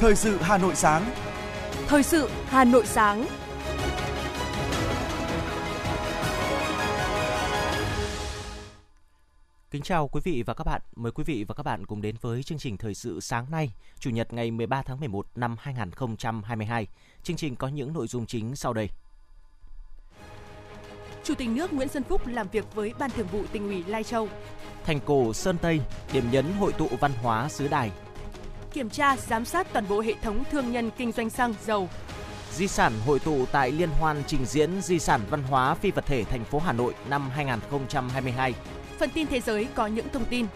Thời sự Hà Nội sáng. Thời sự Hà Nội sáng. Kính chào quý vị và các bạn. Mời quý vị và các bạn cùng đến với chương trình Thời sự sáng nay, Chủ nhật ngày 13 tháng 11 năm 2022. Chương trình có những nội dung chính sau đây. Chủ tịch nước Nguyễn Xuân Phúc làm việc với Ban Thường vụ tỉnh ủy Lai Châu. Thành cổ Sơn Tây, điểm nhấn hội tụ văn hóa xứ Đài. Kiểm tra, giám sát toàn bộ hệ thống thương nhân kinh doanh xăng, dầu. Di sản hội tụ tại Liên hoan trình diễn Di sản văn hóa phi vật thể thành phố Hà Nội năm 2022. Phần tin thế giới có những thông tin.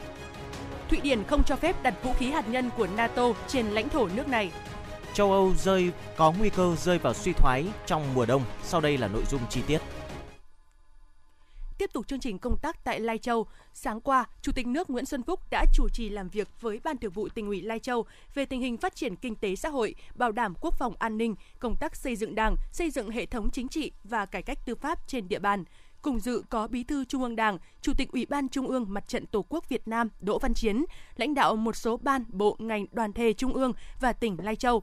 Thụy Điển không cho phép đặt vũ khí hạt nhân của NATO trên lãnh thổ nước này. Châu Âu rơi có nguy cơ rơi vào suy thoái trong mùa đông. Sau đây là nội dung chi tiết. Tiếp tục chương trình công tác tại Lai Châu, sáng qua, Chủ tịch nước Nguyễn Xuân Phúc đã chủ trì làm việc với Ban Thường vụ tỉnh ủy Lai Châu về tình hình phát triển kinh tế xã hội, bảo đảm quốc phòng an ninh, công tác xây dựng Đảng, xây dựng hệ thống chính trị và cải cách tư pháp trên địa bàn. Cùng dự có Bí thư Trung ương Đảng, Chủ tịch Ủy ban Trung ương Mặt trận Tổ quốc Việt Nam Đỗ Văn Chiến, lãnh đạo một số ban, bộ, ngành, đoàn thể Trung ương và tỉnh Lai Châu.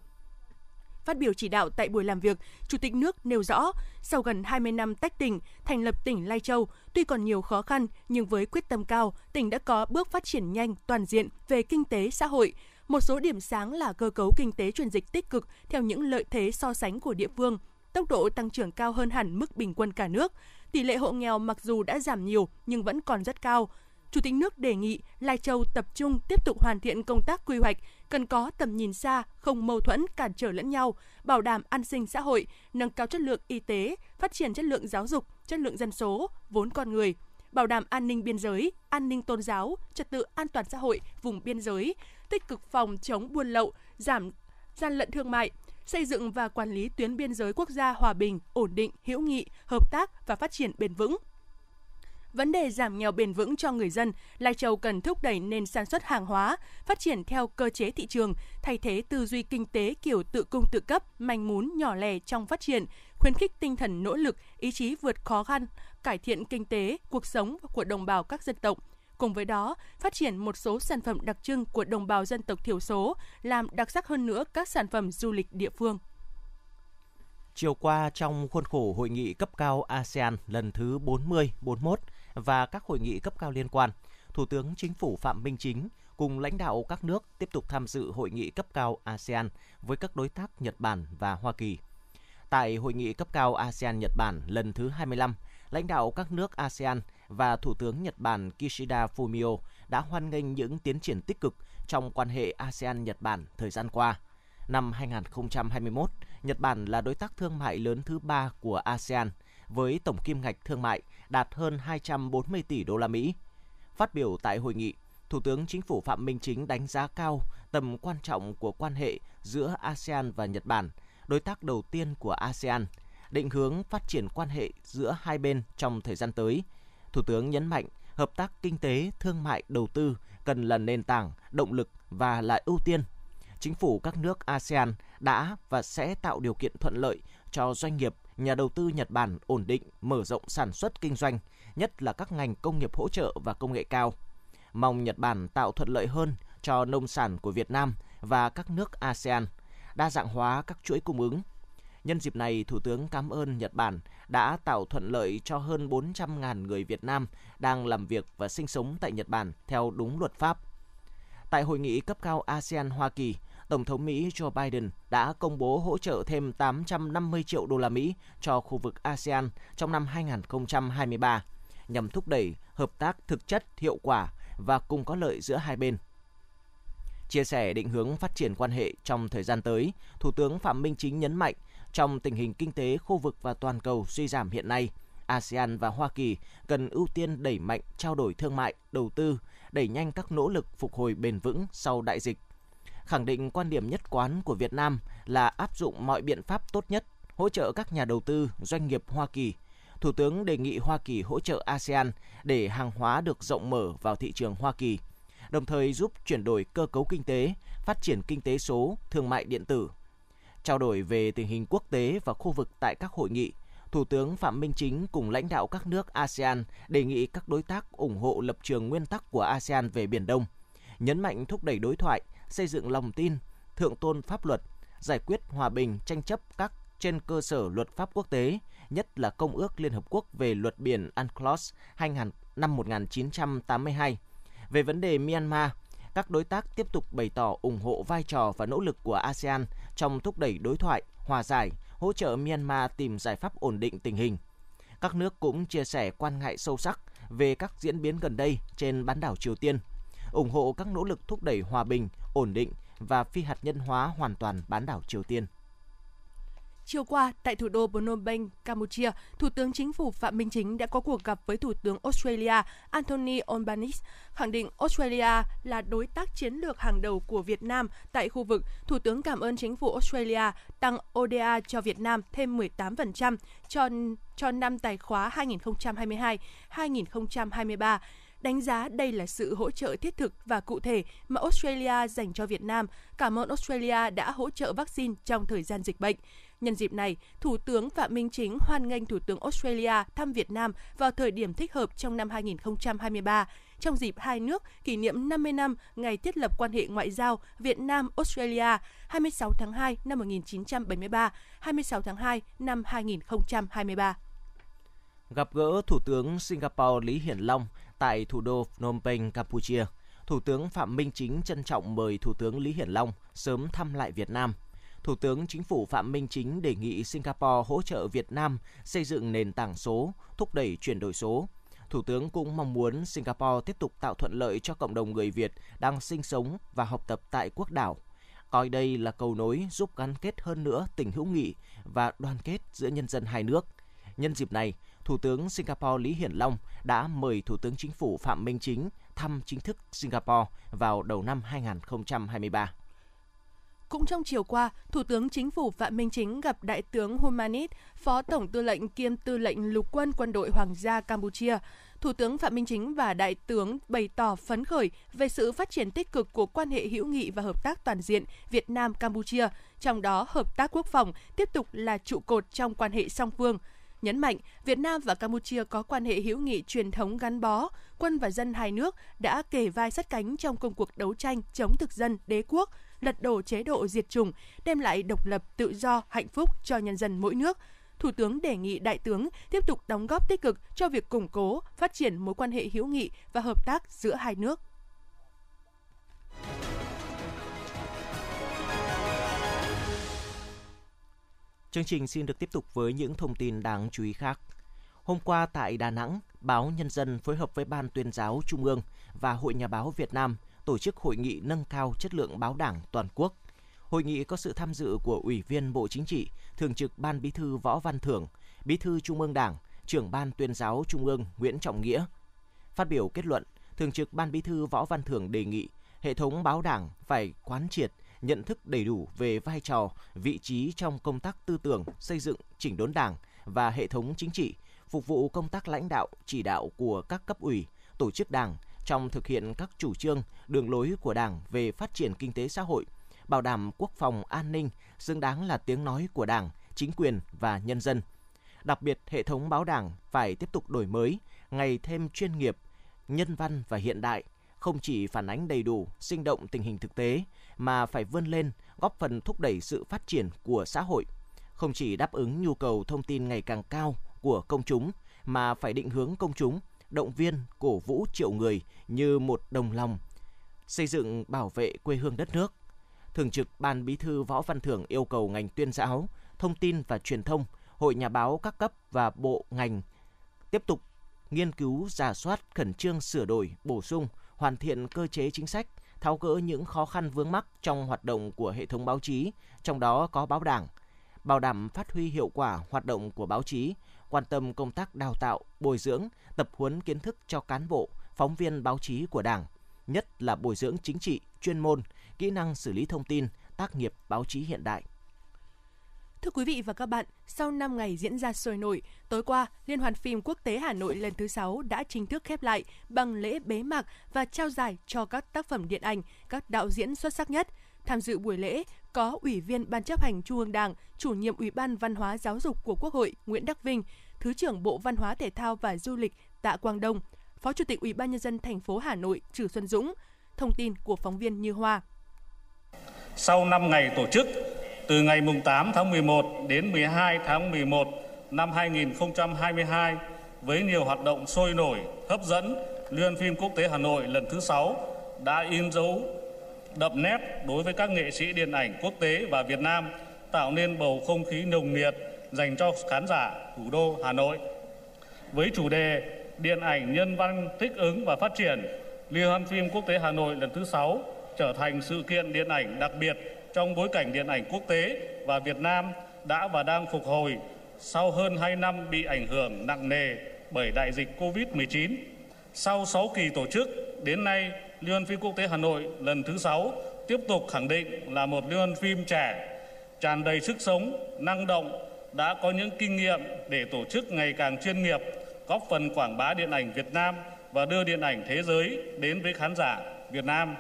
Phát biểu chỉ đạo tại buổi làm việc, Chủ tịch nước nêu rõ, sau gần 20 năm tách tỉnh, thành lập tỉnh Lai Châu, tuy còn nhiều khó khăn nhưng với quyết tâm cao, tỉnh đã có bước phát triển nhanh toàn diện về kinh tế xã hội. Một số điểm sáng là cơ cấu kinh tế chuyển dịch tích cực theo những lợi thế so sánh của địa phương, tốc độ tăng trưởng cao hơn hẳn mức bình quân cả nước. Tỷ lệ hộ nghèo mặc dù đã giảm nhiều nhưng vẫn còn rất cao. Chủ tịch nước đề nghị Lai Châu tập trung tiếp tục hoàn thiện công tác quy hoạch, cần có tầm nhìn xa, không mâu thuẫn cản trở lẫn nhau, bảo đảm an sinh xã hội, nâng cao chất lượng y tế, phát triển chất lượng giáo dục, chất lượng dân số, vốn con người, bảo đảm an ninh biên giới, an ninh tôn giáo, trật tự an toàn xã hội vùng biên giới, tích cực phòng chống buôn lậu, giảm gian lận thương mại, xây dựng và quản lý tuyến biên giới quốc gia hòa bình, ổn định, hữu nghị, hợp tác và phát triển bền vững. Vấn đề giảm nghèo bền vững cho người dân, Lai Châu cần thúc đẩy nền sản xuất hàng hóa, phát triển theo cơ chế thị trường, thay thế tư duy kinh tế kiểu tự cung tự cấp, manh mún nhỏ lẻ trong phát triển, khuyến khích tinh thần nỗ lực, ý chí vượt khó khăn, cải thiện kinh tế, cuộc sống của đồng bào các dân tộc. Cùng với đó, phát triển một số sản phẩm đặc trưng của đồng bào dân tộc thiểu số, làm đặc sắc hơn nữa các sản phẩm du lịch địa phương. Chiều qua trong khuôn khổ hội nghị cấp cao ASEAN lần thứ 40-41 và các hội nghị cấp cao liên quan, Thủ tướng Chính phủ Phạm Minh Chính cùng lãnh đạo các nước tiếp tục tham dự hội nghị cấp cao ASEAN với các đối tác Nhật Bản và Hoa Kỳ. Tại hội nghị cấp cao ASEAN Nhật Bản lần thứ 25, lãnh đạo các nước ASEAN và Thủ tướng Nhật Bản Kishida Fumio đã hoan nghênh những tiến triển tích cực trong quan hệ ASEAN-Nhật Bản thời gian qua. Năm 2021, Nhật Bản là đối tác thương mại lớn thứ ba của ASEAN với tổng kim ngạch thương mại đạt hơn 240 tỷ đô la Mỹ. Phát biểu tại hội nghị, Thủ tướng Chính phủ Phạm Minh Chính đánh giá cao tầm quan trọng của quan hệ giữa ASEAN và Nhật Bản, đối tác đầu tiên của ASEAN, định hướng phát triển quan hệ giữa hai bên trong thời gian tới. Thủ tướng nhấn mạnh hợp tác kinh tế, thương mại, đầu tư cần là nền tảng, động lực và là ưu tiên. Chính phủ các nước ASEAN đã và sẽ tạo điều kiện thuận lợi cho doanh nghiệp, nhà đầu tư Nhật Bản ổn định, mở rộng sản xuất kinh doanh, nhất là các ngành công nghiệp hỗ trợ và công nghệ cao. Mong Nhật Bản tạo thuận lợi hơn cho nông sản của Việt Nam và các nước ASEAN, đa dạng hóa các chuỗi cung ứng. Nhân dịp này, Thủ tướng cảm ơn Nhật Bản đã tạo thuận lợi cho hơn 400.000 người Việt Nam đang làm việc và sinh sống tại Nhật Bản theo đúng luật pháp. Tại hội nghị cấp cao ASEAN-Hoa Kỳ, Tổng thống Mỹ Joe Biden đã công bố hỗ trợ thêm 850 triệu đô la Mỹ cho khu vực ASEAN trong năm 2023 nhằm thúc đẩy hợp tác thực chất, hiệu quả và cùng có lợi giữa hai bên. Chia sẻ định hướng phát triển quan hệ trong thời gian tới, Thủ tướng Phạm Minh Chính nhấn mạnh trong tình hình kinh tế khu vực và toàn cầu suy giảm hiện nay, ASEAN và Hoa Kỳ cần ưu tiên đẩy mạnh trao đổi thương mại, đầu tư, đẩy nhanh các nỗ lực phục hồi bền vững sau đại dịch khẳng định quan điểm nhất quán của Việt Nam là áp dụng mọi biện pháp tốt nhất hỗ trợ các nhà đầu tư, doanh nghiệp Hoa Kỳ. Thủ tướng đề nghị Hoa Kỳ hỗ trợ ASEAN để hàng hóa được rộng mở vào thị trường Hoa Kỳ, đồng thời giúp chuyển đổi cơ cấu kinh tế, phát triển kinh tế số, thương mại điện tử. Trao đổi về tình hình quốc tế và khu vực tại các hội nghị, Thủ tướng Phạm Minh Chính cùng lãnh đạo các nước ASEAN đề nghị các đối tác ủng hộ lập trường nguyên tắc của ASEAN về Biển Đông, nhấn mạnh thúc đẩy đối thoại, xây dựng lòng tin, thượng tôn pháp luật, giải quyết hòa bình tranh chấp các trên cơ sở luật pháp quốc tế, nhất là Công ước Liên Hợp Quốc về luật biển UNCLOS năm 1982. Về vấn đề Myanmar, các đối tác tiếp tục bày tỏ ủng hộ vai trò và nỗ lực của ASEAN trong thúc đẩy đối thoại, hòa giải, hỗ trợ Myanmar tìm giải pháp ổn định tình hình. Các nước cũng chia sẻ quan ngại sâu sắc về các diễn biến gần đây trên bán đảo Triều Tiên, ủng hộ các nỗ lực thúc đẩy hòa bình, ổn định và phi hạt nhân hóa hoàn toàn bán đảo Triều Tiên. Chiều qua, tại thủ đô Phnom Penh, Campuchia, Thủ tướng Chính phủ Phạm Minh Chính đã có cuộc gặp với Thủ tướng Australia Anthony Albanese, khẳng định Australia là đối tác chiến lược hàng đầu của Việt Nam tại khu vực. Thủ tướng cảm ơn Chính phủ Australia tăng ODA cho Việt Nam thêm 18% cho, cho năm tài khóa 2022-2023 đánh giá đây là sự hỗ trợ thiết thực và cụ thể mà Australia dành cho Việt Nam. Cảm ơn Australia đã hỗ trợ vaccine trong thời gian dịch bệnh. Nhân dịp này, Thủ tướng Phạm Minh Chính hoan nghênh Thủ tướng Australia thăm Việt Nam vào thời điểm thích hợp trong năm 2023, trong dịp hai nước kỷ niệm 50 năm ngày thiết lập quan hệ ngoại giao Việt Nam-Australia 26 tháng 2 năm 1973, 26 tháng 2 năm 2023. Gặp gỡ Thủ tướng Singapore Lý Hiển Long tại thủ đô Phnom Penh, Campuchia, Thủ tướng Phạm Minh Chính trân trọng mời Thủ tướng Lý Hiển Long sớm thăm lại Việt Nam – Thủ tướng Chính phủ Phạm Minh Chính đề nghị Singapore hỗ trợ Việt Nam xây dựng nền tảng số, thúc đẩy chuyển đổi số. Thủ tướng cũng mong muốn Singapore tiếp tục tạo thuận lợi cho cộng đồng người Việt đang sinh sống và học tập tại quốc đảo, coi đây là cầu nối giúp gắn kết hơn nữa tình hữu nghị và đoàn kết giữa nhân dân hai nước. Nhân dịp này, Thủ tướng Singapore Lý Hiển Long đã mời Thủ tướng Chính phủ Phạm Minh Chính thăm chính thức Singapore vào đầu năm 2023. Cũng trong chiều qua, Thủ tướng Chính phủ Phạm Minh Chính gặp Đại tướng Humanit, Phó Tổng tư lệnh kiêm tư lệnh lục quân quân đội Hoàng gia Campuchia. Thủ tướng Phạm Minh Chính và Đại tướng bày tỏ phấn khởi về sự phát triển tích cực của quan hệ hữu nghị và hợp tác toàn diện Việt Nam Campuchia, trong đó hợp tác quốc phòng tiếp tục là trụ cột trong quan hệ song phương nhấn mạnh Việt Nam và Campuchia có quan hệ hữu nghị truyền thống gắn bó, quân và dân hai nước đã kề vai sát cánh trong công cuộc đấu tranh chống thực dân đế quốc, lật đổ chế độ diệt chủng, đem lại độc lập, tự do, hạnh phúc cho nhân dân mỗi nước. Thủ tướng đề nghị đại tướng tiếp tục đóng góp tích cực cho việc củng cố, phát triển mối quan hệ hữu nghị và hợp tác giữa hai nước. Chương trình xin được tiếp tục với những thông tin đáng chú ý khác. Hôm qua tại Đà Nẵng, báo Nhân dân phối hợp với Ban tuyên giáo Trung ương và Hội Nhà báo Việt Nam tổ chức hội nghị nâng cao chất lượng báo đảng toàn quốc. Hội nghị có sự tham dự của Ủy viên Bộ Chính trị, Thường trực Ban Bí thư Võ Văn Thưởng, Bí thư Trung ương Đảng, trưởng Ban tuyên giáo Trung ương Nguyễn Trọng Nghĩa. Phát biểu kết luận, Thường trực Ban Bí thư Võ Văn Thưởng đề nghị hệ thống báo đảng phải quán triệt, nhận thức đầy đủ về vai trò, vị trí trong công tác tư tưởng, xây dựng, chỉnh đốn đảng và hệ thống chính trị, phục vụ công tác lãnh đạo, chỉ đạo của các cấp ủy, tổ chức đảng, trong thực hiện các chủ trương, đường lối của Đảng về phát triển kinh tế xã hội, bảo đảm quốc phòng an ninh, xứng đáng là tiếng nói của Đảng, chính quyền và nhân dân. Đặc biệt, hệ thống báo Đảng phải tiếp tục đổi mới, ngày thêm chuyên nghiệp, nhân văn và hiện đại, không chỉ phản ánh đầy đủ, sinh động tình hình thực tế, mà phải vươn lên, góp phần thúc đẩy sự phát triển của xã hội. Không chỉ đáp ứng nhu cầu thông tin ngày càng cao của công chúng, mà phải định hướng công chúng động viên, cổ vũ triệu người như một đồng lòng, xây dựng bảo vệ quê hương đất nước. Thường trực Ban Bí thư Võ Văn Thưởng yêu cầu ngành tuyên giáo, thông tin và truyền thông, hội nhà báo các cấp và bộ ngành tiếp tục nghiên cứu, giả soát, khẩn trương sửa đổi, bổ sung, hoàn thiện cơ chế chính sách, tháo gỡ những khó khăn vướng mắc trong hoạt động của hệ thống báo chí, trong đó có báo đảng, bảo đảm phát huy hiệu quả hoạt động của báo chí, quan tâm công tác đào tạo, bồi dưỡng, tập huấn kiến thức cho cán bộ, phóng viên báo chí của Đảng, nhất là bồi dưỡng chính trị, chuyên môn, kỹ năng xử lý thông tin, tác nghiệp báo chí hiện đại. Thưa quý vị và các bạn, sau 5 ngày diễn ra sôi nổi, tối qua, Liên hoan phim quốc tế Hà Nội lần thứ 6 đã chính thức khép lại bằng lễ bế mạc và trao giải cho các tác phẩm điện ảnh, các đạo diễn xuất sắc nhất. Tham dự buổi lễ có Ủy viên Ban chấp hành Trung ương Đảng, Chủ nhiệm Ủy ban Văn hóa Giáo dục của Quốc hội Nguyễn Đắc Vinh, Thứ trưởng Bộ Văn hóa Thể thao và Du lịch Tạ Quang Đông, Phó Chủ tịch Ủy ban nhân dân thành phố Hà Nội Trử Xuân Dũng. Thông tin của phóng viên Như Hoa. Sau 5 ngày tổ chức, từ ngày 8 tháng 11 đến 12 tháng 11 năm 2022 với nhiều hoạt động sôi nổi, hấp dẫn, Liên phim quốc tế Hà Nội lần thứ 6 đã in dấu đậm nét đối với các nghệ sĩ điện ảnh quốc tế và Việt Nam, tạo nên bầu không khí nồng nhiệt dành cho khán giả thủ đô Hà Nội. Với chủ đề Điện ảnh nhân văn thích ứng và phát triển, Liên hoan phim quốc tế Hà Nội lần thứ 6 trở thành sự kiện điện ảnh đặc biệt trong bối cảnh điện ảnh quốc tế và Việt Nam đã và đang phục hồi sau hơn 2 năm bị ảnh hưởng nặng nề bởi đại dịch Covid-19. Sau 6 kỳ tổ chức, đến nay Liên hoan phim quốc tế Hà Nội lần thứ 6 tiếp tục khẳng định là một liên hoan phim trẻ, tràn đầy sức sống, năng động, đã có những kinh nghiệm để tổ chức ngày càng chuyên nghiệp, góp phần quảng bá điện ảnh Việt Nam và đưa điện ảnh thế giới đến với khán giả Việt Nam.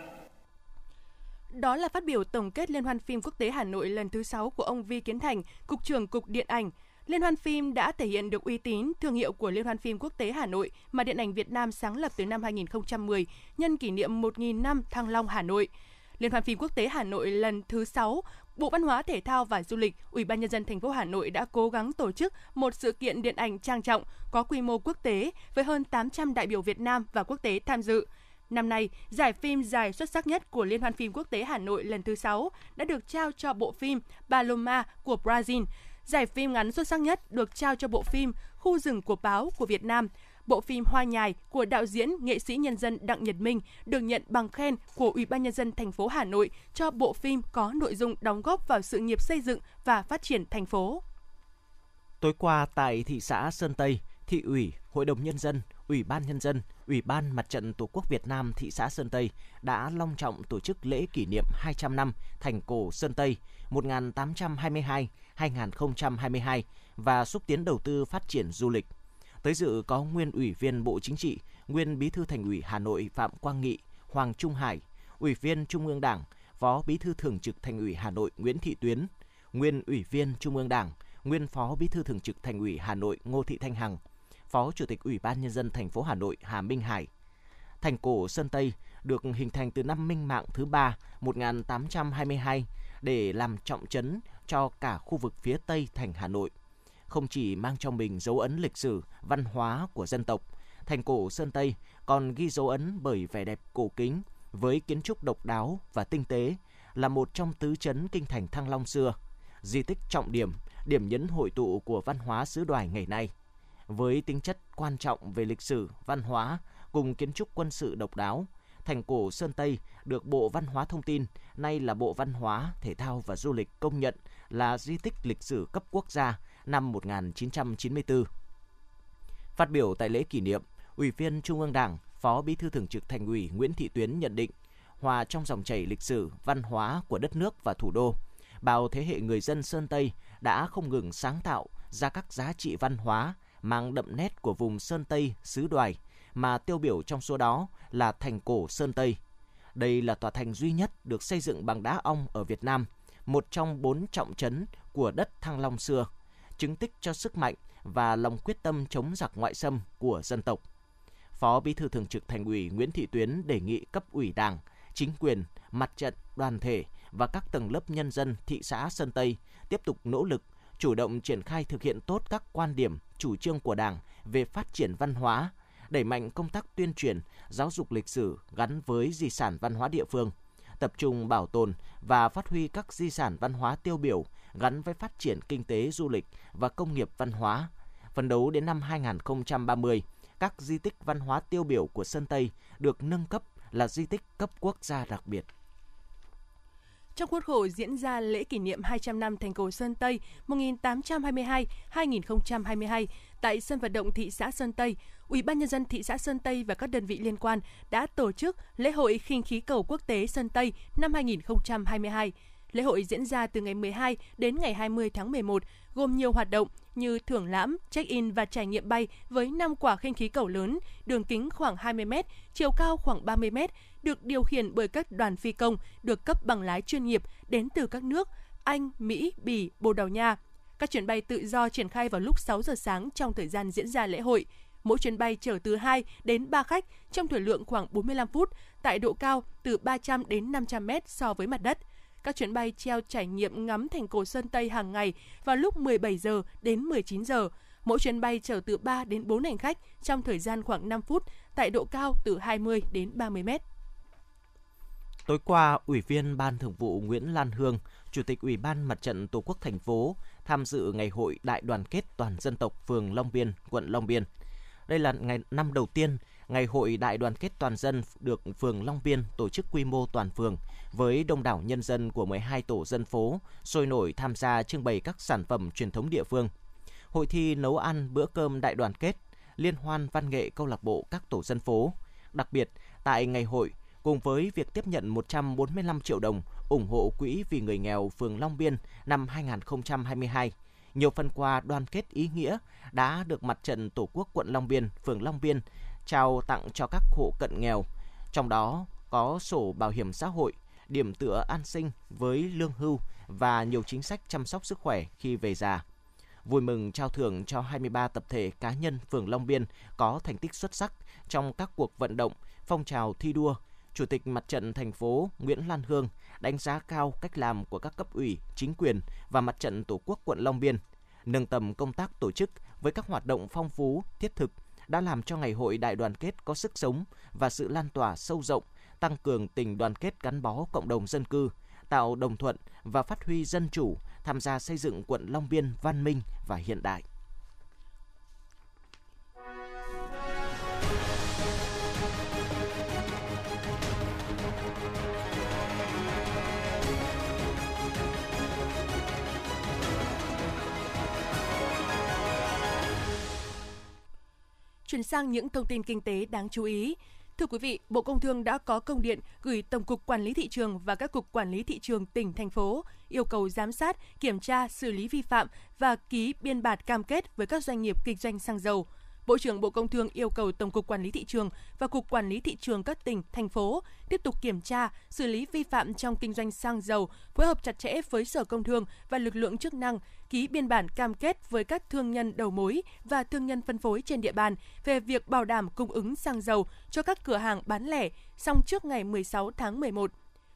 Đó là phát biểu tổng kết Liên hoan phim quốc tế Hà Nội lần thứ 6 của ông Vi Kiến Thành, Cục trưởng Cục Điện ảnh. Liên hoan phim đã thể hiện được uy tín, thương hiệu của Liên hoan phim quốc tế Hà Nội mà điện ảnh Việt Nam sáng lập từ năm 2010 nhân kỷ niệm 1.000 năm Thăng Long Hà Nội. Liên hoan phim quốc tế Hà Nội lần thứ 6, Bộ Văn hóa Thể thao và Du lịch, Ủy ban nhân dân thành phố Hà Nội đã cố gắng tổ chức một sự kiện điện ảnh trang trọng có quy mô quốc tế với hơn 800 đại biểu Việt Nam và quốc tế tham dự. Năm nay, giải phim dài xuất sắc nhất của Liên hoan phim quốc tế Hà Nội lần thứ 6 đã được trao cho bộ phim Paloma của Brazil. Giải phim ngắn xuất sắc nhất được trao cho bộ phim Khu rừng của báo của Việt Nam. Bộ phim Hoa nhài của đạo diễn nghệ sĩ nhân dân Đặng Nhật Minh được nhận bằng khen của Ủy ban nhân dân thành phố Hà Nội cho bộ phim có nội dung đóng góp vào sự nghiệp xây dựng và phát triển thành phố. Tối qua tại thị xã Sơn Tây, thị ủy, Hội đồng nhân dân, Ủy ban nhân dân, Ủy ban Mặt trận Tổ quốc Việt Nam thị xã Sơn Tây đã long trọng tổ chức lễ kỷ niệm 200 năm thành cổ Sơn Tây 1822-2022 và xúc tiến đầu tư phát triển du lịch. Tới dự có nguyên Ủy viên Bộ Chính trị, nguyên Bí thư Thành ủy Hà Nội Phạm Quang Nghị, Hoàng Trung Hải, Ủy viên Trung ương Đảng, Phó Bí thư Thường trực Thành ủy Hà Nội Nguyễn Thị Tuyến, nguyên Ủy viên Trung ương Đảng, nguyên Phó Bí thư Thường trực Thành ủy Hà Nội Ngô Thị Thanh Hằng, Phó Chủ tịch Ủy ban Nhân dân thành phố Hà Nội Hà Minh Hải. Thành cổ Sơn Tây được hình thành từ năm Minh Mạng thứ ba 1822 để làm trọng trấn cho cả khu vực phía Tây thành Hà Nội. Không chỉ mang trong mình dấu ấn lịch sử, văn hóa của dân tộc, thành cổ Sơn Tây còn ghi dấu ấn bởi vẻ đẹp cổ kính với kiến trúc độc đáo và tinh tế là một trong tứ chấn kinh thành Thăng Long xưa, di tích trọng điểm, điểm nhấn hội tụ của văn hóa xứ đoài ngày nay – với tính chất quan trọng về lịch sử, văn hóa cùng kiến trúc quân sự độc đáo, thành cổ Sơn Tây được Bộ Văn hóa Thông tin, nay là Bộ Văn hóa, Thể thao và Du lịch công nhận là di tích lịch sử cấp quốc gia năm 1994. Phát biểu tại lễ kỷ niệm, Ủy viên Trung ương Đảng, Phó Bí thư Thường trực Thành ủy Nguyễn Thị Tuyến nhận định, hòa trong dòng chảy lịch sử, văn hóa của đất nước và thủ đô, bao thế hệ người dân Sơn Tây đã không ngừng sáng tạo ra các giá trị văn hóa, mang đậm nét của vùng Sơn Tây, xứ Đoài, mà tiêu biểu trong số đó là thành cổ Sơn Tây. Đây là tòa thành duy nhất được xây dựng bằng đá ong ở Việt Nam, một trong bốn trọng trấn của đất Thăng Long xưa, chứng tích cho sức mạnh và lòng quyết tâm chống giặc ngoại xâm của dân tộc. Phó Bí thư Thường trực Thành ủy Nguyễn Thị Tuyến đề nghị cấp ủy Đảng, chính quyền, mặt trận, đoàn thể và các tầng lớp nhân dân thị xã Sơn Tây tiếp tục nỗ lực chủ động triển khai thực hiện tốt các quan điểm, chủ trương của Đảng về phát triển văn hóa, đẩy mạnh công tác tuyên truyền, giáo dục lịch sử gắn với di sản văn hóa địa phương, tập trung bảo tồn và phát huy các di sản văn hóa tiêu biểu gắn với phát triển kinh tế du lịch và công nghiệp văn hóa. Phấn đấu đến năm 2030, các di tích văn hóa tiêu biểu của Sơn Tây được nâng cấp là di tích cấp quốc gia đặc biệt. Trong khuôn khổ diễn ra lễ kỷ niệm 200 năm thành cổ Sơn Tây 1822-2022 tại sân vận động thị xã Sơn Tây, Ủy ban nhân dân thị xã Sơn Tây và các đơn vị liên quan đã tổ chức lễ hội khinh khí cầu quốc tế Sơn Tây năm 2022. Lễ hội diễn ra từ ngày 12 đến ngày 20 tháng 11, gồm nhiều hoạt động như thưởng lãm, check-in và trải nghiệm bay với 5 quả khinh khí cầu lớn, đường kính khoảng 20 m, chiều cao khoảng 30 m, được điều khiển bởi các đoàn phi công được cấp bằng lái chuyên nghiệp đến từ các nước Anh, Mỹ, Bỉ, Bồ Đào Nha. Các chuyến bay tự do triển khai vào lúc 6 giờ sáng trong thời gian diễn ra lễ hội. Mỗi chuyến bay chở từ 2 đến 3 khách trong thời lượng khoảng 45 phút tại độ cao từ 300 đến 500 mét so với mặt đất. Các chuyến bay treo trải nghiệm ngắm thành cổ Sơn Tây hàng ngày vào lúc 17 giờ đến 19 giờ. Mỗi chuyến bay chở từ 3 đến 4 hành khách trong thời gian khoảng 5 phút tại độ cao từ 20 đến 30 mét. Tối qua, Ủy viên Ban Thường vụ Nguyễn Lan Hương, Chủ tịch Ủy ban Mặt trận Tổ quốc thành phố tham dự ngày hội Đại đoàn kết toàn dân tộc phường Long Biên, quận Long Biên. Đây là ngày năm đầu tiên Ngày hội Đại đoàn kết toàn dân được phường Long Biên tổ chức quy mô toàn phường với đông đảo nhân dân của 12 tổ dân phố sôi nổi tham gia trưng bày các sản phẩm truyền thống địa phương. Hội thi nấu ăn bữa cơm đại đoàn kết, liên hoan văn nghệ câu lạc bộ các tổ dân phố. Đặc biệt, tại ngày hội, cùng với việc tiếp nhận 145 triệu đồng ủng hộ quỹ vì người nghèo phường Long Biên năm 2022, nhiều phần quà đoàn kết ý nghĩa đã được Mặt trận Tổ quốc quận Long Biên, phường Long Biên trao tặng cho các hộ cận nghèo, trong đó có sổ bảo hiểm xã hội, điểm tựa an sinh với lương hưu và nhiều chính sách chăm sóc sức khỏe khi về già. Vui mừng trao thưởng cho 23 tập thể cá nhân phường Long Biên có thành tích xuất sắc trong các cuộc vận động, phong trào thi đua. Chủ tịch Mặt trận thành phố Nguyễn Lan Hương đánh giá cao cách làm của các cấp ủy, chính quyền và Mặt trận Tổ quốc quận Long Biên, nâng tầm công tác tổ chức với các hoạt động phong phú, thiết thực, đã làm cho ngày hội đại đoàn kết có sức sống và sự lan tỏa sâu rộng, tăng cường tình đoàn kết gắn bó cộng đồng dân cư, tạo đồng thuận và phát huy dân chủ, tham gia xây dựng quận Long Biên văn minh và hiện đại. Chuyển sang những thông tin kinh tế đáng chú ý. Thưa quý vị, Bộ Công Thương đã có công điện gửi Tổng cục Quản lý thị trường và các cục quản lý thị trường tỉnh thành phố yêu cầu giám sát, kiểm tra, xử lý vi phạm và ký biên bản cam kết với các doanh nghiệp kinh doanh xăng dầu. Bộ trưởng Bộ Công Thương yêu cầu Tổng cục Quản lý thị trường và Cục Quản lý thị trường các tỉnh, thành phố tiếp tục kiểm tra, xử lý vi phạm trong kinh doanh xăng dầu, phối hợp chặt chẽ với Sở Công Thương và lực lượng chức năng, ký biên bản cam kết với các thương nhân đầu mối và thương nhân phân phối trên địa bàn về việc bảo đảm cung ứng xăng dầu cho các cửa hàng bán lẻ xong trước ngày 16 tháng 11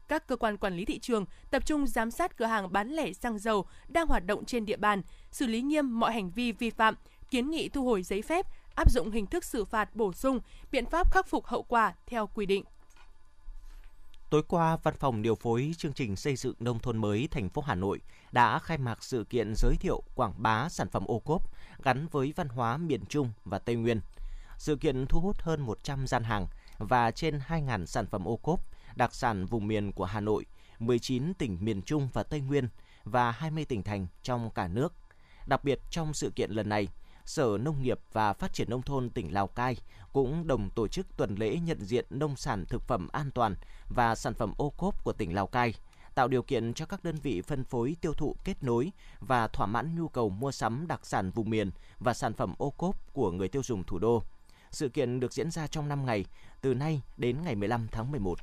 các cơ quan quản lý thị trường tập trung giám sát cửa hàng bán lẻ xăng dầu đang hoạt động trên địa bàn, xử lý nghiêm mọi hành vi vi phạm, kiến nghị thu hồi giấy phép, áp dụng hình thức xử phạt bổ sung, biện pháp khắc phục hậu quả theo quy định. Tối qua, Văn phòng điều phối chương trình xây dựng nông thôn mới thành phố Hà Nội đã khai mạc sự kiện giới thiệu quảng bá sản phẩm ô cốp gắn với văn hóa miền Trung và Tây Nguyên. Sự kiện thu hút hơn 100 gian hàng và trên 2.000 sản phẩm ô cốp đặc sản vùng miền của Hà Nội, 19 tỉnh miền Trung và Tây Nguyên và 20 tỉnh thành trong cả nước. Đặc biệt trong sự kiện lần này, Sở Nông nghiệp và Phát triển Nông thôn tỉnh Lào Cai cũng đồng tổ chức tuần lễ nhận diện nông sản thực phẩm an toàn và sản phẩm ô cốp của tỉnh Lào Cai, tạo điều kiện cho các đơn vị phân phối tiêu thụ kết nối và thỏa mãn nhu cầu mua sắm đặc sản vùng miền và sản phẩm ô cốp của người tiêu dùng thủ đô. Sự kiện được diễn ra trong 5 ngày, từ nay đến ngày 15 tháng 11.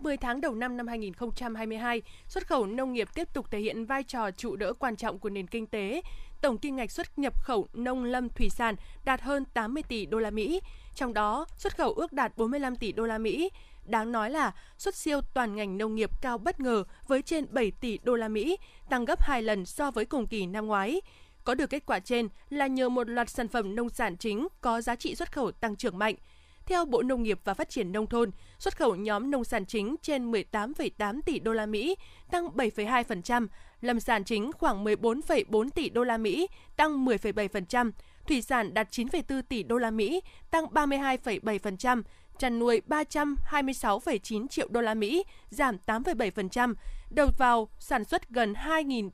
10 tháng đầu năm năm 2022, xuất khẩu nông nghiệp tiếp tục thể hiện vai trò trụ đỡ quan trọng của nền kinh tế. Tổng kim ngạch xuất nhập khẩu nông lâm thủy sản đạt hơn 80 tỷ đô la Mỹ, trong đó xuất khẩu ước đạt 45 tỷ đô la Mỹ. Đáng nói là xuất siêu toàn ngành nông nghiệp cao bất ngờ với trên 7 tỷ đô la Mỹ, tăng gấp 2 lần so với cùng kỳ năm ngoái. Có được kết quả trên là nhờ một loạt sản phẩm nông sản chính có giá trị xuất khẩu tăng trưởng mạnh – theo Bộ Nông nghiệp và Phát triển nông thôn, xuất khẩu nhóm nông sản chính trên 18,8 tỷ đô la Mỹ, tăng 7,2%, lâm sản chính khoảng 14,4 tỷ đô la Mỹ, tăng 10,7%, thủy sản đạt 9,4 tỷ đô la Mỹ, tăng 32,7%, chăn nuôi 326,9 triệu đô la Mỹ, giảm 8,7%, đầu vào sản xuất gần 2.000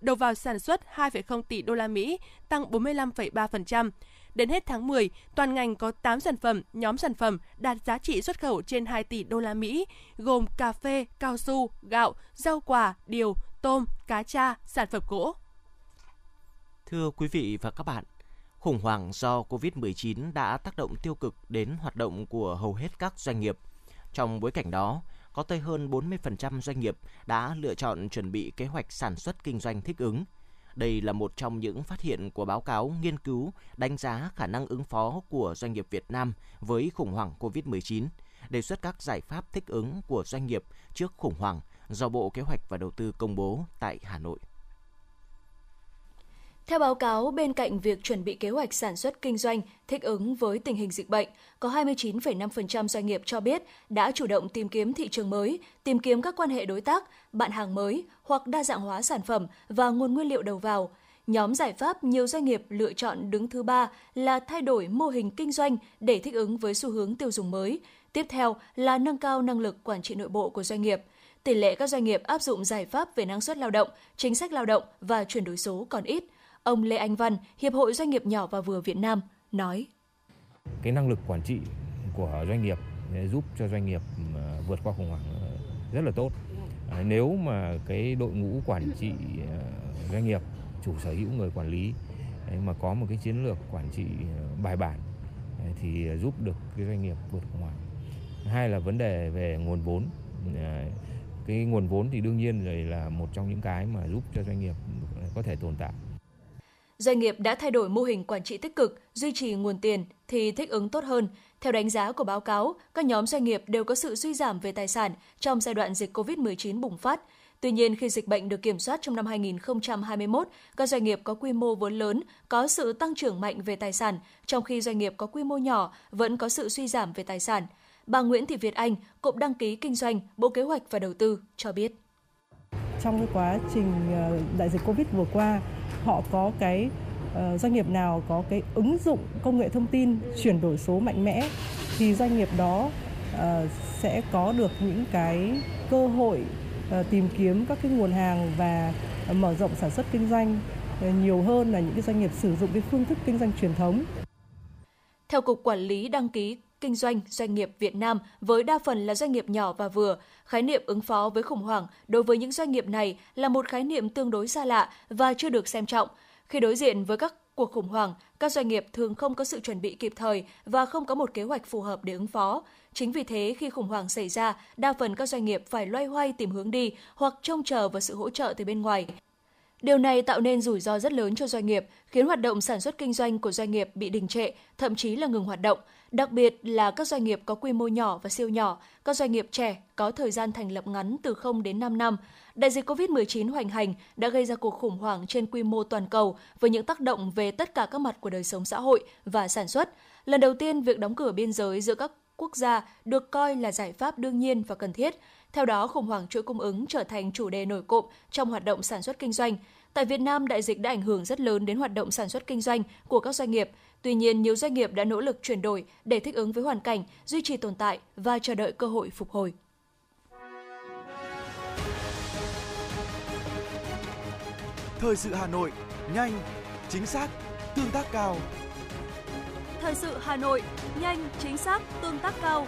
đầu vào sản xuất 2,0 tỷ đô la Mỹ, tăng 45,3%. Đến hết tháng 10, toàn ngành có 8 sản phẩm, nhóm sản phẩm đạt giá trị xuất khẩu trên 2 tỷ đô la Mỹ, gồm cà phê, cao su, gạo, rau quả, điều, tôm, cá tra, sản phẩm gỗ. Thưa quý vị và các bạn, khủng hoảng do COVID-19 đã tác động tiêu cực đến hoạt động của hầu hết các doanh nghiệp. Trong bối cảnh đó, có tới hơn 40% doanh nghiệp đã lựa chọn chuẩn bị kế hoạch sản xuất kinh doanh thích ứng. Đây là một trong những phát hiện của báo cáo nghiên cứu đánh giá khả năng ứng phó của doanh nghiệp Việt Nam với khủng hoảng COVID-19, đề xuất các giải pháp thích ứng của doanh nghiệp trước khủng hoảng do Bộ Kế hoạch và Đầu tư công bố tại Hà Nội. Theo báo cáo, bên cạnh việc chuẩn bị kế hoạch sản xuất kinh doanh thích ứng với tình hình dịch bệnh, có 29,5% doanh nghiệp cho biết đã chủ động tìm kiếm thị trường mới, tìm kiếm các quan hệ đối tác, bạn hàng mới hoặc đa dạng hóa sản phẩm và nguồn nguyên liệu đầu vào. Nhóm giải pháp nhiều doanh nghiệp lựa chọn đứng thứ ba là thay đổi mô hình kinh doanh để thích ứng với xu hướng tiêu dùng mới. Tiếp theo là nâng cao năng lực quản trị nội bộ của doanh nghiệp. Tỷ lệ các doanh nghiệp áp dụng giải pháp về năng suất lao động, chính sách lao động và chuyển đổi số còn ít – Ông Lê Anh Văn, Hiệp hội Doanh nghiệp nhỏ và vừa Việt Nam, nói. Cái năng lực quản trị của doanh nghiệp giúp cho doanh nghiệp ờ, vượt qua khủng hoảng ờ, rất là tốt. Ờ, nếu mà cái đội ngũ quản trị doanh nghiệp, chủ sở hữu người quản lý mà có một cái chiến lược quản trị bài bản thì giúp được cái doanh nghiệp vượt khủng hoảng. Hai là vấn đề về nguồn vốn. Cái nguồn vốn thì đương nhiên rồi là một trong những cái mà giúp cho doanh nghiệp có thể tồn tại Doanh nghiệp đã thay đổi mô hình quản trị tích cực, duy trì nguồn tiền thì thích ứng tốt hơn. Theo đánh giá của báo cáo, các nhóm doanh nghiệp đều có sự suy giảm về tài sản trong giai đoạn dịch COVID-19 bùng phát. Tuy nhiên, khi dịch bệnh được kiểm soát trong năm 2021, các doanh nghiệp có quy mô vốn lớn có sự tăng trưởng mạnh về tài sản, trong khi doanh nghiệp có quy mô nhỏ vẫn có sự suy giảm về tài sản. Bà Nguyễn Thị Việt Anh, Cục Đăng ký Kinh doanh, Bộ Kế hoạch và Đầu tư cho biết. Trong cái quá trình ờ, đại dịch Covid vừa qua, họ có cái uh, doanh nghiệp nào có cái ứng dụng công nghệ thông tin chuyển đổi số mạnh mẽ thì doanh nghiệp đó uh, sẽ có được những cái cơ hội uh, tìm kiếm các cái nguồn hàng và uh, mở rộng sản xuất kinh doanh uh, nhiều hơn là những cái doanh nghiệp sử dụng cái phương thức kinh doanh truyền thống. Theo Cục Quản lý đăng ký kinh doanh doanh nghiệp Việt Nam với đa phần là doanh nghiệp nhỏ và vừa, khái niệm ứng phó với khủng hoảng đối với những doanh nghiệp này là một khái niệm tương đối xa lạ và chưa được xem trọng. Khi đối diện với các cuộc khủng hoảng, các doanh nghiệp thường không có sự chuẩn bị kịp thời và không có một kế hoạch phù hợp để ứng phó. Chính vì thế, khi khủng hoảng xảy ra, đa phần các doanh nghiệp phải loay hoay tìm hướng đi hoặc trông chờ vào sự hỗ trợ từ bên ngoài. Điều này tạo nên rủi ro rất lớn cho doanh nghiệp, khiến hoạt động sản xuất kinh doanh của doanh nghiệp bị đình trệ, thậm chí là ngừng hoạt động. Đặc biệt là các doanh nghiệp có quy mô nhỏ và siêu nhỏ, các doanh nghiệp trẻ có thời gian thành lập ngắn từ 0 đến 5 năm. Đại dịch COVID-19 hoành hành đã gây ra cuộc khủng hoảng trên quy mô toàn cầu với những tác động về tất cả các mặt của đời sống xã hội và sản xuất. Lần đầu tiên, việc đóng cửa biên giới giữa các quốc gia được coi là giải pháp đương nhiên và cần thiết. Theo đó, khủng hoảng chuỗi cung ứng trở thành chủ đề nổi cộm trong hoạt động sản xuất kinh doanh. Tại Việt Nam, đại dịch đã ảnh hưởng rất lớn đến hoạt động sản xuất kinh doanh của các doanh nghiệp. Tuy nhiên, nhiều doanh nghiệp đã nỗ lực chuyển đổi để thích ứng với hoàn cảnh, duy trì tồn tại và chờ đợi cơ hội phục hồi. Thời sự Hà Nội, nhanh, chính xác, tương tác cao. Thời sự Hà Nội, nhanh, chính xác, tương tác cao.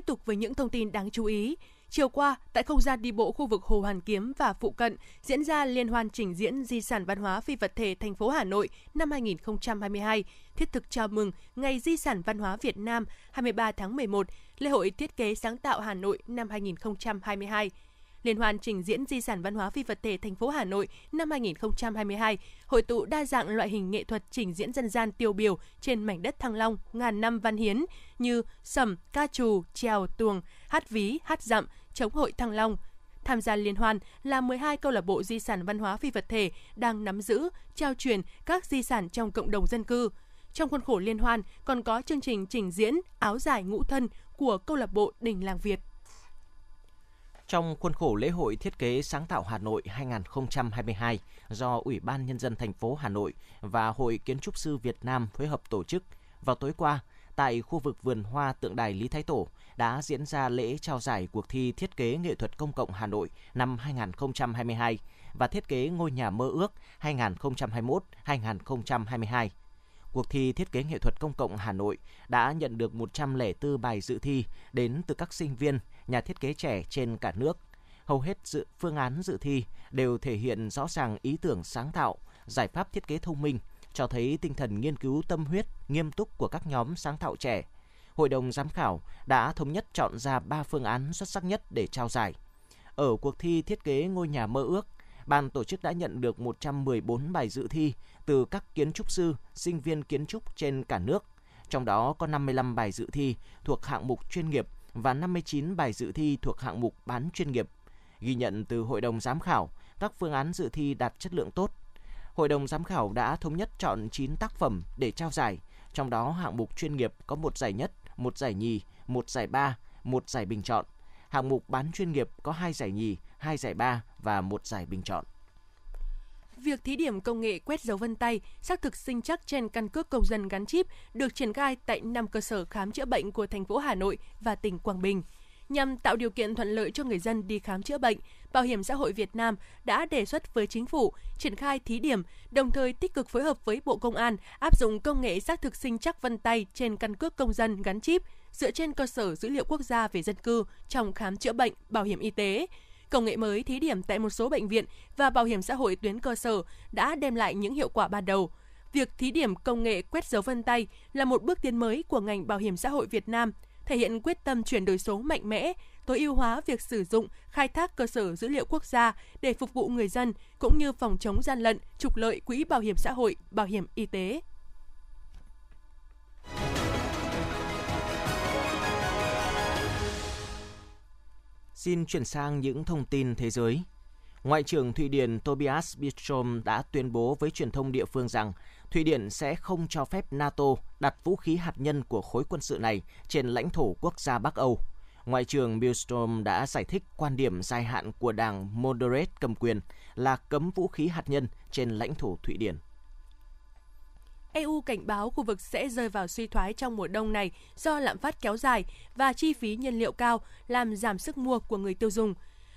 Tiếp tục với những thông tin đáng chú ý. Chiều qua, tại không gian đi bộ khu vực Hồ Hoàn Kiếm và phụ cận diễn ra liên hoan trình diễn di sản văn hóa phi vật thể thành phố Hà Nội năm 2022, thiết thực chào mừng Ngày Di sản Văn hóa Việt Nam 23 tháng 11, lễ hội thiết kế sáng tạo Hà Nội năm 2022. Liên hoan trình diễn di sản văn hóa phi vật thể thành phố Hà Nội năm 2022 hội tụ đa dạng loại hình nghệ thuật trình diễn dân gian tiêu biểu trên mảnh đất Thăng Long ngàn năm văn hiến như sầm, ca trù, trèo, tuồng, hát ví, hát dặm, chống hội Thăng Long. Tham gia liên hoan là 12 câu lạc bộ di sản văn hóa phi vật thể đang nắm giữ, trao truyền các di sản trong cộng đồng dân cư. Trong khuôn khổ liên hoan còn có chương trình trình diễn áo dài ngũ thân của câu lạc bộ Đình Làng Việt. Trong khuôn khổ lễ hội thiết kế sáng tạo Hà Nội 2022 do Ủy ban Nhân dân thành phố Hà Nội và Hội Kiến trúc sư Việt Nam phối hợp tổ chức, Vào tối qua, tại khu vực vườn hoa tượng đài Lý Thái Tổ đã diễn ra lễ trao giải cuộc thi thiết kế nghệ thuật công cộng Hà Nội năm 2022 và thiết kế ngôi nhà mơ ước 2021-2022. Cuộc thi thiết kế nghệ thuật công cộng Hà Nội đã nhận được 104 bài dự thi đến từ các sinh viên, nhà thiết kế trẻ trên cả nước. Hầu hết dự phương án dự thi đều thể hiện rõ ràng ý tưởng sáng tạo, giải pháp thiết kế thông minh, cho thấy tinh thần nghiên cứu tâm huyết, nghiêm túc của các nhóm sáng tạo trẻ. Hội đồng giám khảo đã thống nhất chọn ra 3 phương án xuất sắc nhất để trao giải. Ở cuộc thi thiết kế ngôi nhà mơ ước, ban tổ chức đã nhận được 114 bài dự thi từ các kiến trúc sư, sinh viên kiến trúc trên cả nước. Trong đó có 55 bài dự thi thuộc hạng mục chuyên nghiệp và 59 bài dự thi thuộc hạng mục bán chuyên nghiệp. Ghi nhận từ hội đồng giám khảo, các phương án dự thi đạt chất lượng tốt. Hội đồng giám khảo đã thống nhất chọn 9 tác phẩm để trao giải, trong đó hạng mục chuyên nghiệp có một giải nhất, một giải nhì, một giải ba, một giải bình chọn. Hạng mục bán chuyên nghiệp có hai giải nhì, hai giải ba và một giải bình chọn. Việc thí điểm công nghệ quét dấu vân tay, xác thực sinh chắc trên căn cước công dân gắn chip được triển khai tại 5 cơ sở khám chữa bệnh của thành phố Hà Nội và tỉnh Quảng Bình. Nhằm tạo điều kiện thuận lợi cho người dân đi khám chữa bệnh, Bảo hiểm xã hội Việt Nam đã đề xuất với chính phủ triển khai thí điểm, đồng thời tích cực phối hợp với Bộ Công an áp dụng công nghệ xác thực sinh chắc vân tay trên căn cước công dân gắn chip dựa trên cơ sở dữ liệu quốc gia về dân cư trong khám chữa bệnh, bảo hiểm y tế. Công nghệ mới thí điểm tại một số bệnh viện và bảo hiểm xã hội tuyến cơ sở đã đem lại những hiệu quả ban đầu. Việc thí điểm công nghệ quét dấu vân tay là một bước tiến mới của ngành bảo hiểm xã hội Việt Nam, thể hiện quyết tâm chuyển đổi số mạnh mẽ, tối ưu hóa việc sử dụng, khai thác cơ sở dữ liệu quốc gia để phục vụ người dân cũng như phòng chống gian lận, trục lợi quỹ bảo hiểm xã hội, bảo hiểm y tế. Xin chuyển sang những thông tin thế giới. Ngoại trưởng Thụy Điển Tobias Billström đã tuyên bố với truyền thông địa phương rằng Thụy Điển sẽ không cho phép NATO đặt vũ khí hạt nhân của khối quân sự này trên lãnh thổ quốc gia Bắc Âu. Ngoại trưởng Billström đã giải thích quan điểm dài hạn của đảng Moderate cầm quyền là cấm vũ khí hạt nhân trên lãnh thổ Thụy Điển. EU cảnh báo khu vực sẽ rơi vào suy thoái trong mùa đông này do lạm phát kéo dài và chi phí nhiên liệu cao làm giảm sức mua của người tiêu dùng.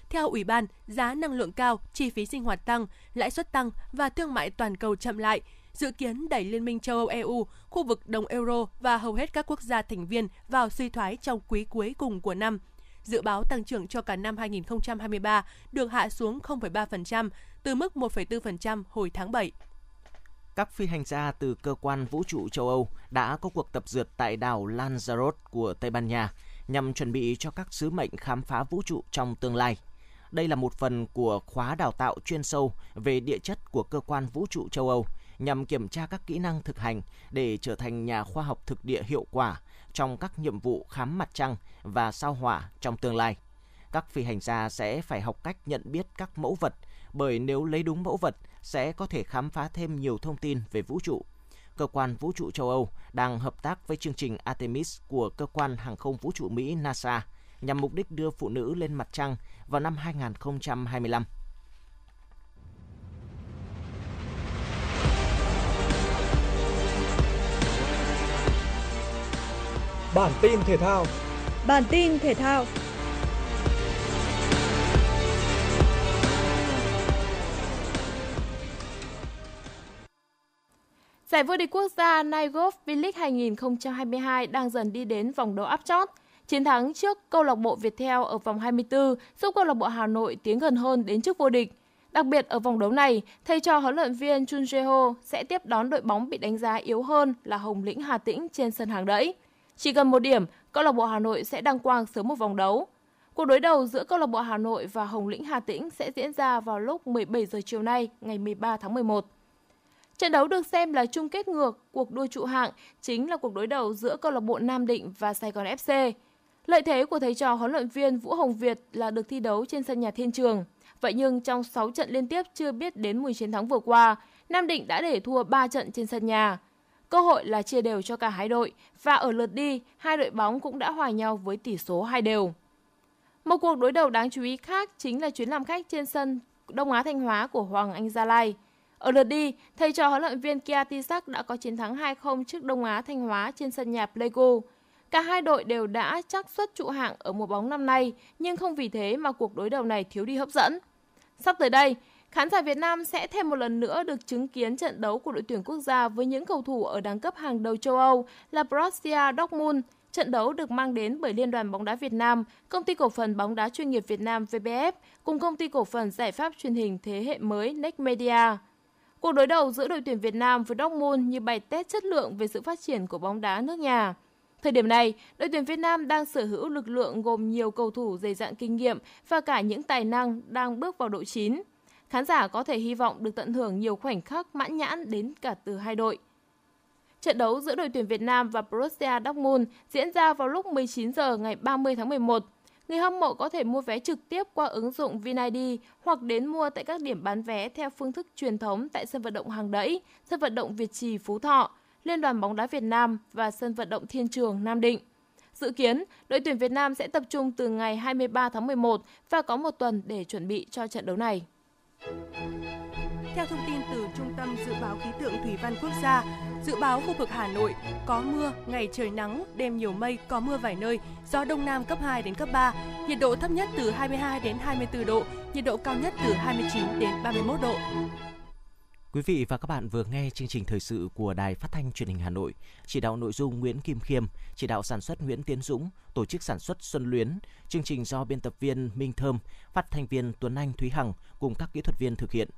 Theo Ủy ban, giá năng lượng cao, chi phí sinh hoạt tăng, lãi suất tăng và thương mại toàn cầu chậm lại, dự kiến đẩy Liên minh châu Âu EU, khu vực đồng euro và hầu hết các quốc gia thành viên vào suy thoái trong quý cuối cùng của năm. Dự báo tăng trưởng cho cả năm 2023 được hạ xuống 0,3% từ mức 1,4% hồi tháng 7 các phi hành gia từ cơ quan vũ trụ châu Âu đã có cuộc tập dượt tại đảo Lanzarote của Tây Ban Nha nhằm chuẩn bị cho các sứ mệnh khám phá vũ trụ trong tương lai. Đây là một phần của khóa đào tạo chuyên sâu về địa chất của cơ quan vũ trụ châu Âu nhằm kiểm tra các kỹ năng thực hành để trở thành nhà khoa học thực địa hiệu quả trong các nhiệm vụ khám mặt trăng và sao hỏa trong tương lai. Các phi hành gia sẽ phải học cách nhận biết các mẫu vật, bởi nếu lấy đúng mẫu vật sẽ có thể khám phá thêm nhiều thông tin về vũ trụ. Cơ quan vũ trụ châu Âu đang hợp tác với chương trình Artemis của cơ quan hàng không vũ trụ Mỹ NASA nhằm mục đích đưa phụ nữ lên mặt trăng vào năm 2025. Bản tin thể thao Bản tin thể thao Giải vô địch quốc gia Nigolf V-League 2022 đang dần đi đến vòng đấu áp chót. Chiến thắng trước câu lạc bộ Viettel ở vòng 24 giúp câu lạc bộ Hà Nội tiến gần hơn đến chức vô địch. Đặc biệt ở vòng đấu này, thầy trò huấn luyện viên Chun Jae-ho sẽ tiếp đón đội bóng bị đánh giá yếu hơn là Hồng Lĩnh Hà Tĩnh trên sân hàng đẫy. Chỉ cần một điểm, câu lạc bộ Hà Nội sẽ đăng quang sớm một vòng đấu. Cuộc đối đầu giữa câu lạc bộ Hà Nội và Hồng Lĩnh Hà Tĩnh sẽ diễn ra vào lúc 17 giờ chiều nay, ngày 13 tháng 11. Trận đấu được xem là chung kết ngược cuộc đua trụ hạng chính là cuộc đối đầu giữa câu lạc bộ Nam Định và Sài Gòn FC. Lợi thế của thầy trò huấn luyện viên Vũ Hồng Việt là được thi đấu trên sân nhà Thiên Trường. Vậy nhưng trong 6 trận liên tiếp chưa biết đến mùi chiến thắng vừa qua, Nam Định đã để thua 3 trận trên sân nhà. Cơ hội là chia đều cho cả hai đội và ở lượt đi, hai đội bóng cũng đã hòa nhau với tỷ số hai đều. Một cuộc đối đầu đáng chú ý khác chính là chuyến làm khách trên sân Đông Á Thanh Hóa của Hoàng Anh Gia Lai. Ở lượt đi, thầy trò huấn luyện viên Kia Tisak đã có chiến thắng 2-0 trước Đông Á Thanh Hóa trên sân nhà Pleiku. Cả hai đội đều đã chắc suất trụ hạng ở mùa bóng năm nay, nhưng không vì thế mà cuộc đối đầu này thiếu đi hấp dẫn. Sắp tới đây, khán giả Việt Nam sẽ thêm một lần nữa được chứng kiến trận đấu của đội tuyển quốc gia với những cầu thủ ở đẳng cấp hàng đầu châu Âu là Borussia Dortmund. Trận đấu được mang đến bởi Liên đoàn bóng đá Việt Nam, Công ty cổ phần bóng đá chuyên nghiệp Việt Nam VBF cùng Công ty cổ phần giải pháp truyền hình thế hệ mới Next Media. Cuộc đối đầu giữa đội tuyển Việt Nam với Dortmund như bài test chất lượng về sự phát triển của bóng đá nước nhà. Thời điểm này, đội tuyển Việt Nam đang sở hữu lực lượng gồm nhiều cầu thủ dày dặn kinh nghiệm và cả những tài năng đang bước vào độ chín. Khán giả có thể hy vọng được tận hưởng nhiều khoảnh khắc mãn nhãn đến cả từ hai đội. Trận đấu giữa đội tuyển Việt Nam và Borussia Dortmund diễn ra vào lúc 19 giờ ngày 30 tháng 11. Người hâm mộ có thể mua vé trực tiếp qua ứng dụng VinID hoặc đến mua tại các điểm bán vé theo phương thức truyền thống tại sân vận động Hàng Đẫy, sân vận động Việt Trì Phú Thọ, Liên đoàn bóng đá Việt Nam và sân vận động Thiên Trường Nam Định. Dự kiến, đội tuyển Việt Nam sẽ tập trung từ ngày 23 tháng 11 và có một tuần để chuẩn bị cho trận đấu này. Theo thông tin từ Trung tâm Dự báo Khí tượng Thủy văn Quốc gia, dự báo khu vực Hà Nội có mưa, ngày trời nắng, đêm nhiều mây, có mưa vài nơi, gió đông nam cấp 2 đến cấp 3, nhiệt độ thấp nhất từ 22 đến 24 độ, nhiệt độ cao nhất từ 29 đến 31 độ. Quý vị và các bạn vừa nghe chương trình thời sự của Đài Phát thanh Truyền hình Hà Nội, chỉ đạo nội dung Nguyễn Kim Khiêm, chỉ đạo sản xuất Nguyễn Tiến Dũng, tổ chức sản xuất Xuân Luyến, chương trình do biên tập viên Minh Thơm, phát thanh viên Tuấn Anh Thúy Hằng cùng các kỹ thuật viên thực hiện.